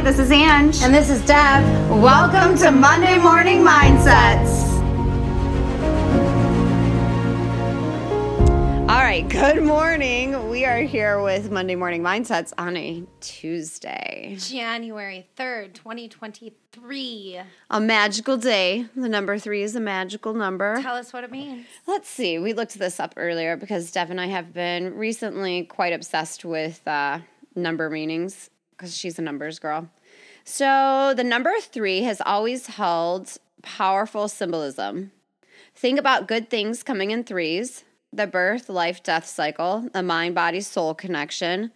Hi, this is Ange. And this is Deb. Welcome to Monday Morning Mindsets. All right, good morning. We are here with Monday Morning Mindsets on a Tuesday. January 3rd, 2023. A magical day. The number three is a magical number. Tell us what it means. Let's see. We looked this up earlier because Deb and I have been recently quite obsessed with uh, number meanings because she's a numbers girl. So the number three has always held powerful symbolism. Think about good things coming in threes the birth, life, death cycle, the mind, body, soul connection,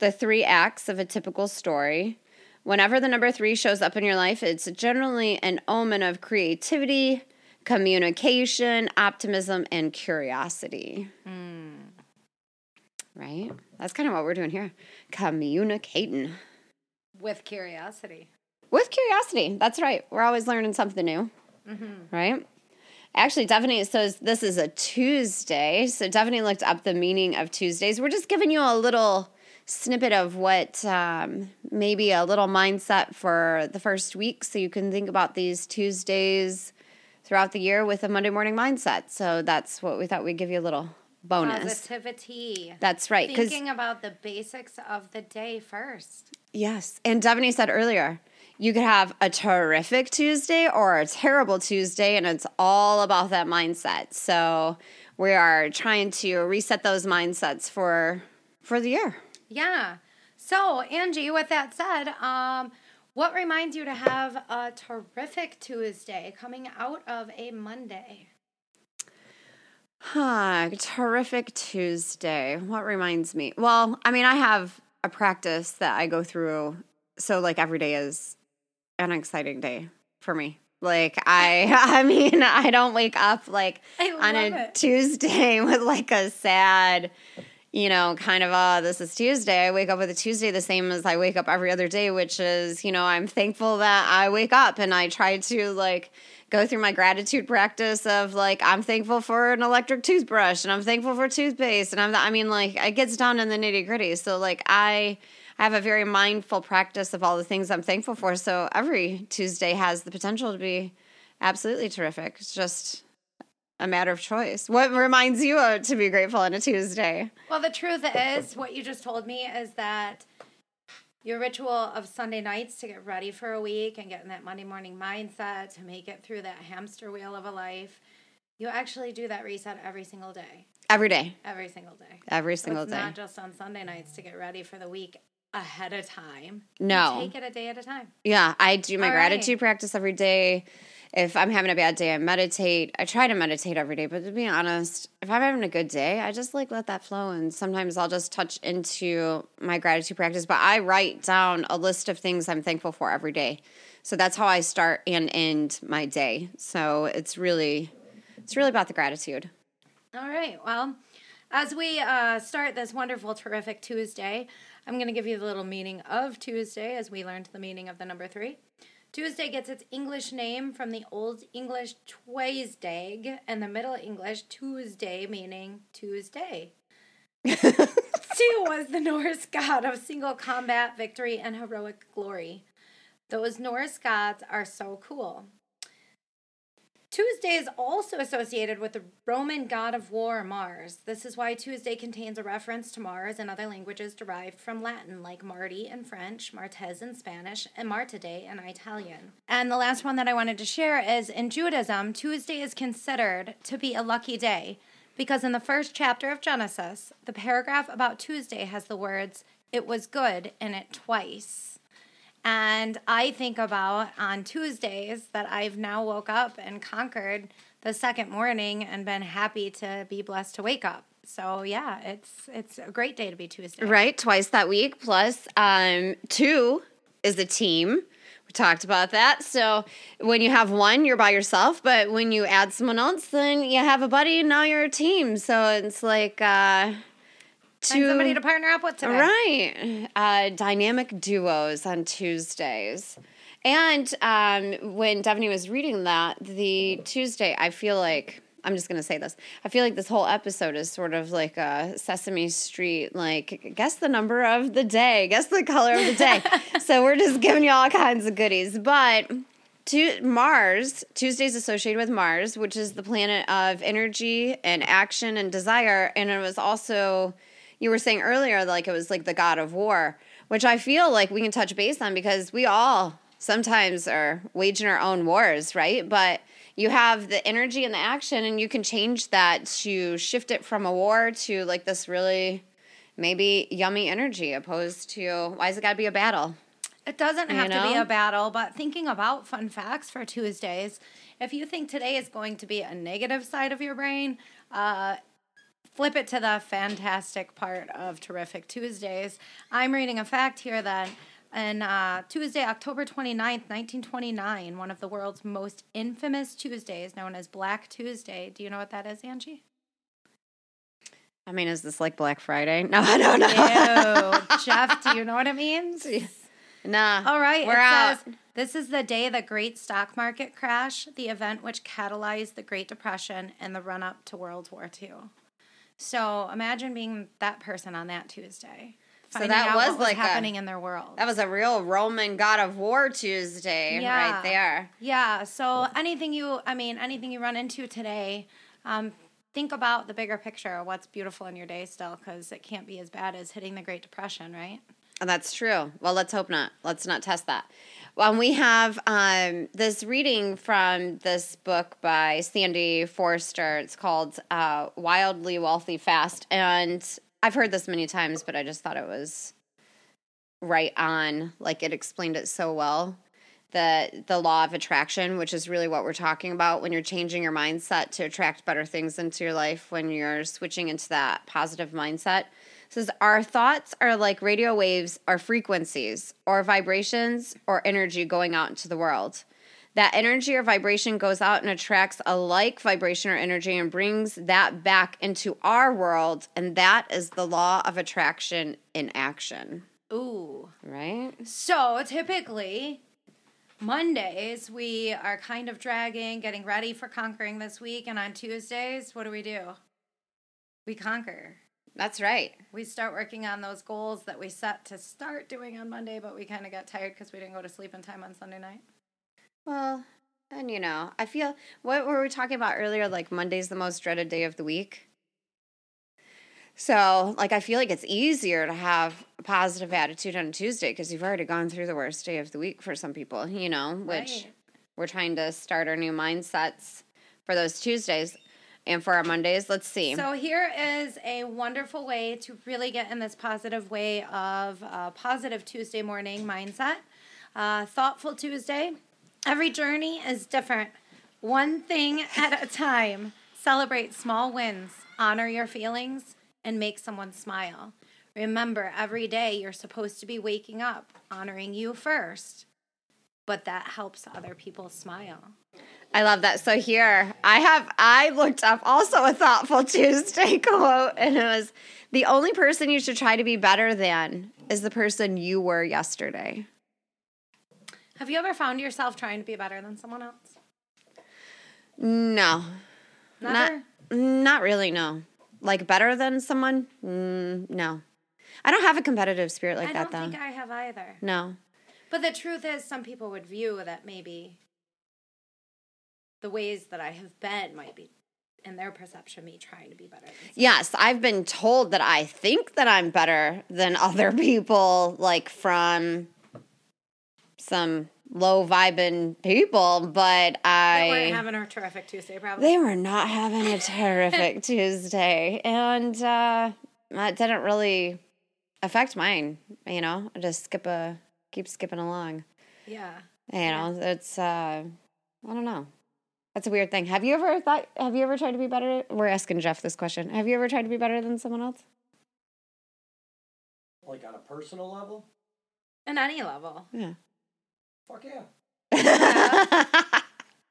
the three acts of a typical story. Whenever the number three shows up in your life, it's generally an omen of creativity, communication, optimism, and curiosity. Hmm. Right? That's kind of what we're doing here. Communicating With curiosity. with curiosity. That's right. We're always learning something new. Right? Actually, Stephanie says this is a Tuesday. So Stephanie looked up the meaning of Tuesdays. We're just giving you a little snippet of what um, maybe a little mindset for the first week so you can think about these Tuesdays throughout the year with a Monday morning mindset. So that's what we thought we'd give you a little bonus. Positivity. That's right. Thinking about the basics of the day first. Yes. And Devaney said earlier, you could have a terrific Tuesday or a terrible Tuesday, and it's all about that mindset. So we are trying to reset those mindsets for for the year. Yeah. So, Angie, with that said, um, what reminds you to have a terrific Tuesday coming out of a Monday? Huh, terrific Tuesday. What reminds me? Well, I mean, I have a practice that I go through. So, like, every day is an exciting day for me. Like, I, I mean, I don't wake up like on a it. Tuesday with like a sad, you know, kind of, uh, this is Tuesday. I wake up with a Tuesday the same as I wake up every other day, which is, you know, I'm thankful that I wake up and I try to like go through my gratitude practice of like, I'm thankful for an electric toothbrush and I'm thankful for toothpaste. And I'm, I mean, like, it gets down in the nitty gritty. So, like, I, I have a very mindful practice of all the things I'm thankful for. So every Tuesday has the potential to be absolutely terrific. It's just a matter of choice. What reminds you uh, to be grateful on a Tuesday? Well, the truth is, what you just told me is that your ritual of Sunday nights to get ready for a week and get in that Monday morning mindset to make it through that hamster wheel of a life, you actually do that reset every single day. Every day. Every single day. Every So single it's day. not just on Sunday nights to get ready for the week ahead of time. You No. take it a day at a time. Yeah, I do my All right. gratitude practice every day. If I'm having a bad day, I meditate. I try to meditate every day, but to be honest, if I'm having a good day, I just like let that flow. And sometimes I'll just touch into my gratitude practice. But I write down a list of things I'm thankful for every day. So that's how I start and end my day. So it's really, it's really about the gratitude. All right. Well, as we uh, start this wonderful, terrific Tuesday, I'm going to give you the little meaning of Tuesday as we learned the meaning of the number three. Tuesday gets its English name from the Old English Tuesdag and the Middle English Tuesday, meaning Tuesday. Tiw was the Norse god of single combat, victory, and heroic glory. Those Norse gods are so cool. Tuesday is also associated with the Roman god of war, Mars. This is why Tuesday contains a reference to Mars and other languages derived from Latin, like Mardi in French, Martes in Spanish, and Marte in Italian. And the last one that I wanted to share is in Judaism, Tuesday is considered to be a lucky day because in the first chapter of Genesis, the paragraph about Tuesday has the words, it was good in it twice. And I think about on Tuesdays that I've now woke up and conquered the second morning and been happy to be blessed to wake up. So yeah, it's it's a great day to be Tuesday. Right, twice that week. Plus, um, two is a team. We talked about that. So when you have one, you're by yourself. But when you add someone else, then you have a buddy, and now you're a team. So it's like uh, Find somebody to partner up with today. Right. Uh, dynamic duos on Tuesdays. And um, when Devaney was reading that, the Tuesday, I feel like I'm just gonna say this. I feel like this whole episode is sort of like a Sesame Street, like guess the number of the day, guess the color of the day. so we're just giving you all kinds of goodies. But to Mars, Tuesday's associated with Mars, which is the planet of energy and action and desire, and it was also you were saying earlier, like it was like the god of war, which I feel like we can touch base on because we all sometimes are waging our own wars, right? But you have the energy and the action, and you can change that to shift it from a war to like this really maybe yummy energy, opposed to why does it got to be a battle? It doesn't have You to be a battle, but thinking about fun facts for Tuesdays, if you think today is going to be a negative side of your brain, uh, flip it to the fantastic part of Terrific Tuesdays. I'm reading a fact here that on uh, Tuesday, October 29th, 1929, one of the world's most infamous Tuesdays, known as Black Tuesday. Do you know what that is, Angie? I mean, is this like Black Friday? No, I don't know. Ew. Jeff, do you know what it means? Nah. All right. We're out. says this is the day the great stock market crash, the event which catalyzed the Great Depression and the run up to World War II. So imagine being that person on that Tuesday. So that was was like a- happening in their world. That was a real Roman God of War Tuesday Yeah. right there. Yeah. So anything you, I mean, anything you run into today, um, think about the bigger picture. What's beautiful in your day still, because it can't be as bad as hitting the Great Depression, right? That's true. Well, let's hope not. Let's not test that. Well, we have um, this reading from this book by Sandy Forster. It's called uh, Wildly Wealthy Fast. And I've heard this many times, but I just thought it was right on. Like it explained it so well. The, the law of attraction, which is really what we're talking about when you're changing your mindset to attract better things into your life, when you're switching into that positive mindset says our thoughts are like radio waves or frequencies or vibrations or energy going out into the world that energy or vibration goes out and attracts a like vibration or energy and brings that back into our world and that is the law of attraction in action Ooh. right So typically, Mondays, we are kind of dragging, getting ready for conquering this week. And on Tuesdays, what do we do? We conquer. That's right We start working on those goals that we set to start doing on Monday, but we kind of got tired because we didn't go to sleep in time on Sunday night. well and you know i feel what were we talking about earlier like monday's the most dreaded day of the week So, like, I feel like it's easier to have a positive attitude on a Tuesday because you've already gone through the worst day of the week for some people, you know, which Right. we're trying to start our new mindsets for those Tuesdays and for our Mondays. Let's see. So here is a wonderful way to really get in this positive way of uh, positive Tuesday morning mindset. Uh, thoughtful Tuesday. Every journey is different. One thing at a time. Celebrate small wins. Honor your feelings and make someone smile. Remember, every day you're supposed to be waking up, honoring you first, but that helps other people smile. I love that. So here I have I looked up also a thoughtful Tuesday quote and it was the only person you should try to be better than is the person you were yesterday. Have you ever found yourself trying to be better than someone else? No. Never? Not not really, no. Like better than someone? Mm, no. I don't have a competitive spirit like I that though. I don't think I have either. no. But the truth is, some people would view that maybe the ways that I have been might be, in their perception, me trying to be better. Than Yes, I've been told that I think that I'm better than other people, like from some low vibing people, but I They weren't having a terrific Tuesday, probably. they were not having a terrific Tuesday, and uh, that didn't really affect mine. You know, I just skip a keep skipping along. yeah. You know, it's uh, I don't know. That's a weird thing. Have you ever thought? Have you ever tried to be better? We're asking Jeff this question. Have you ever tried to be better than someone else? Like on a personal level? In any level. Yeah. Fuck yeah.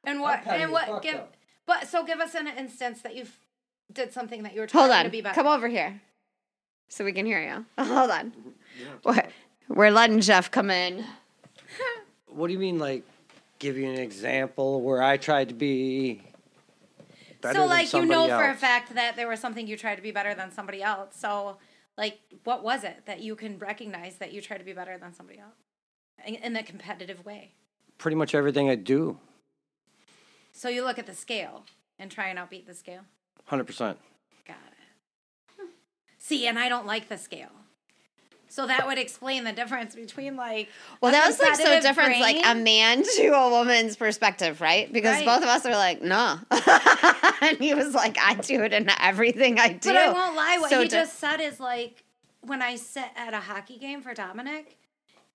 And what? And what? Give. though. But so give us an instance that you've did something that you were trying Hold to be better. Come over here, so we can hear you. Hold on. What? We're letting Jeff come in. What do you mean, like, give you an example where I tried to be so like you know else. for a fact that there was something you tried to be better than somebody else. So like what was it that you can recognize that you tried to be better than somebody else in, in a competitive way? Pretty much everything I do, So you look at the scale and try and outbeat the scale. hundred percent. Got it. Hmm. See, and I don't like the scale. So that would explain the difference between like Well, that was like so different, like a man to a woman's perspective, right? Because Right. both of us are like, no. and he was like, I do it in everything I do. But I won't lie. What So he di- just said is like when I sit at a hockey game for Dominic,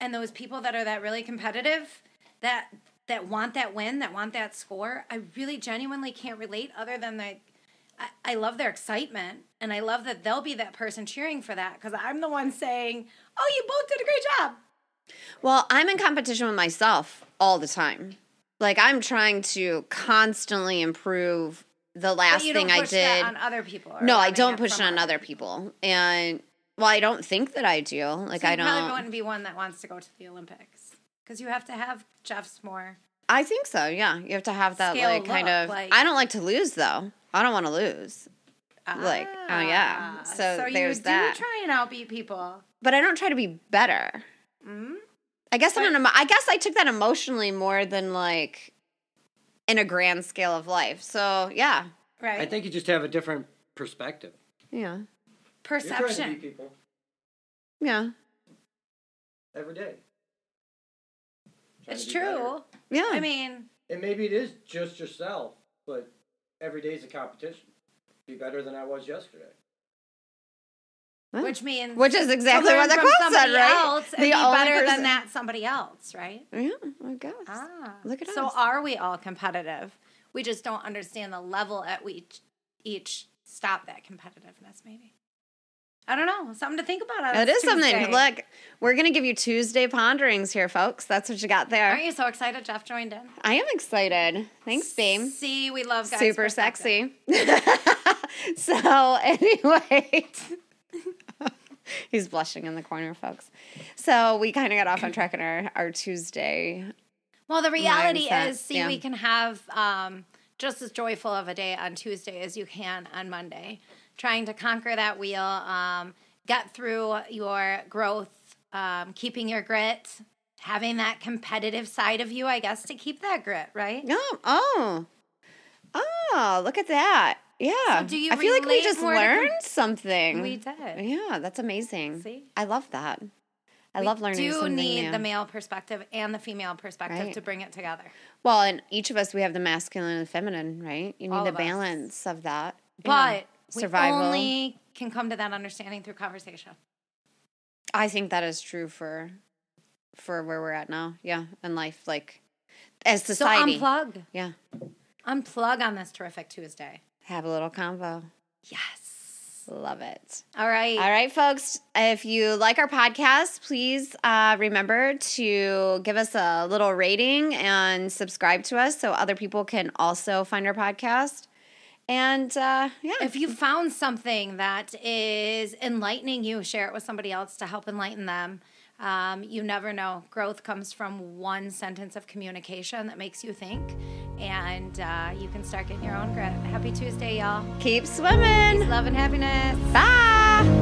and those people that are that really competitive, that that want that win, that want that score, I really genuinely can't relate. Other than like, I, I love their excitement, and I love that they'll be that person cheering for that because I'm the one saying, "Oh, you both did a great job." Well, I'm in competition with myself all the time. Like I'm trying to constantly improve the last thing don't I did. on other people. No, I don't push it on other people. And well, I don't think that I do. Like So I probably don't Probably wouldn't be one that wants to go to the Olympics because you have to have Jeff's more. I think so. Yeah, you have to have that Scale like kind of. like- I don't like to lose though. I don't want to lose, Like, oh, yeah. Ah, So you there's do that. try and outbeat people. but I don't try to be better. Mm? I guess I'm an I guess I took that emotionally more than like in a grand scale of life. So yeah, Right. I think you just have a different perspective. yeah, You're to Perception. beat people yeah, every day. Trying It's to be better. true. yeah. I mean, And maybe it is just yourself, but every day is a competition. Be better than I was yesterday. Yeah. which means which is exactly what the from quote said, somebody right? Else and be better person- than that somebody else, right? Yeah, I guess. Ah, Look at so us. So are we all competitive? We just don't understand the level at which each stop that competitiveness. Maybe. I don't know. Something to think about. It is something. Look, we're gonna give you Tuesday ponderings here, folks. That's what you got there. Aren't you so excited? Jeff joined in. I am excited. Thanks, babe. See, we love guys Super sexy. so anyway, he's blushing in the corner, folks. So we kind of got off on track in our our Tuesday. Well, the reality mindset, is, see, yeah. we can have um, just as joyful of a day on Tuesday as you can on Monday. Trying to conquer that wheel, um, get through your growth, um, keeping your grit, having that competitive side of you, I guess, to keep that grit, right? Oh, oh, oh! Look at that. Yeah. So do you I feel like we just to com- learned something. We did. Yeah, that's amazing. See? I love that. I We love learning something. do need new. the male perspective and the female perspective Right. to bring it together. well, and each of us, we have the masculine and the feminine, right? You need All the of us. balance of that. Yeah. Survival. we only can come to that understanding through conversation. I think that is true for for where we're at now. Yeah, in life, like as society. So unplug. Yeah, Unplug on this terrific Tuesday. have a little convo. Yes. Love it. All right. All right, folks. If you like our podcast, please uh, remember to give us a little rating and subscribe to us so other people can also find our podcast. And uh, yeah, If you found something that is enlightening you, share it with somebody else to help enlighten them. Um, you never know. Growth comes from one sentence of communication that makes you think, and uh, you can start getting your own grit. Happy Tuesday, y'all. keep swimming. Love and happiness. Bye.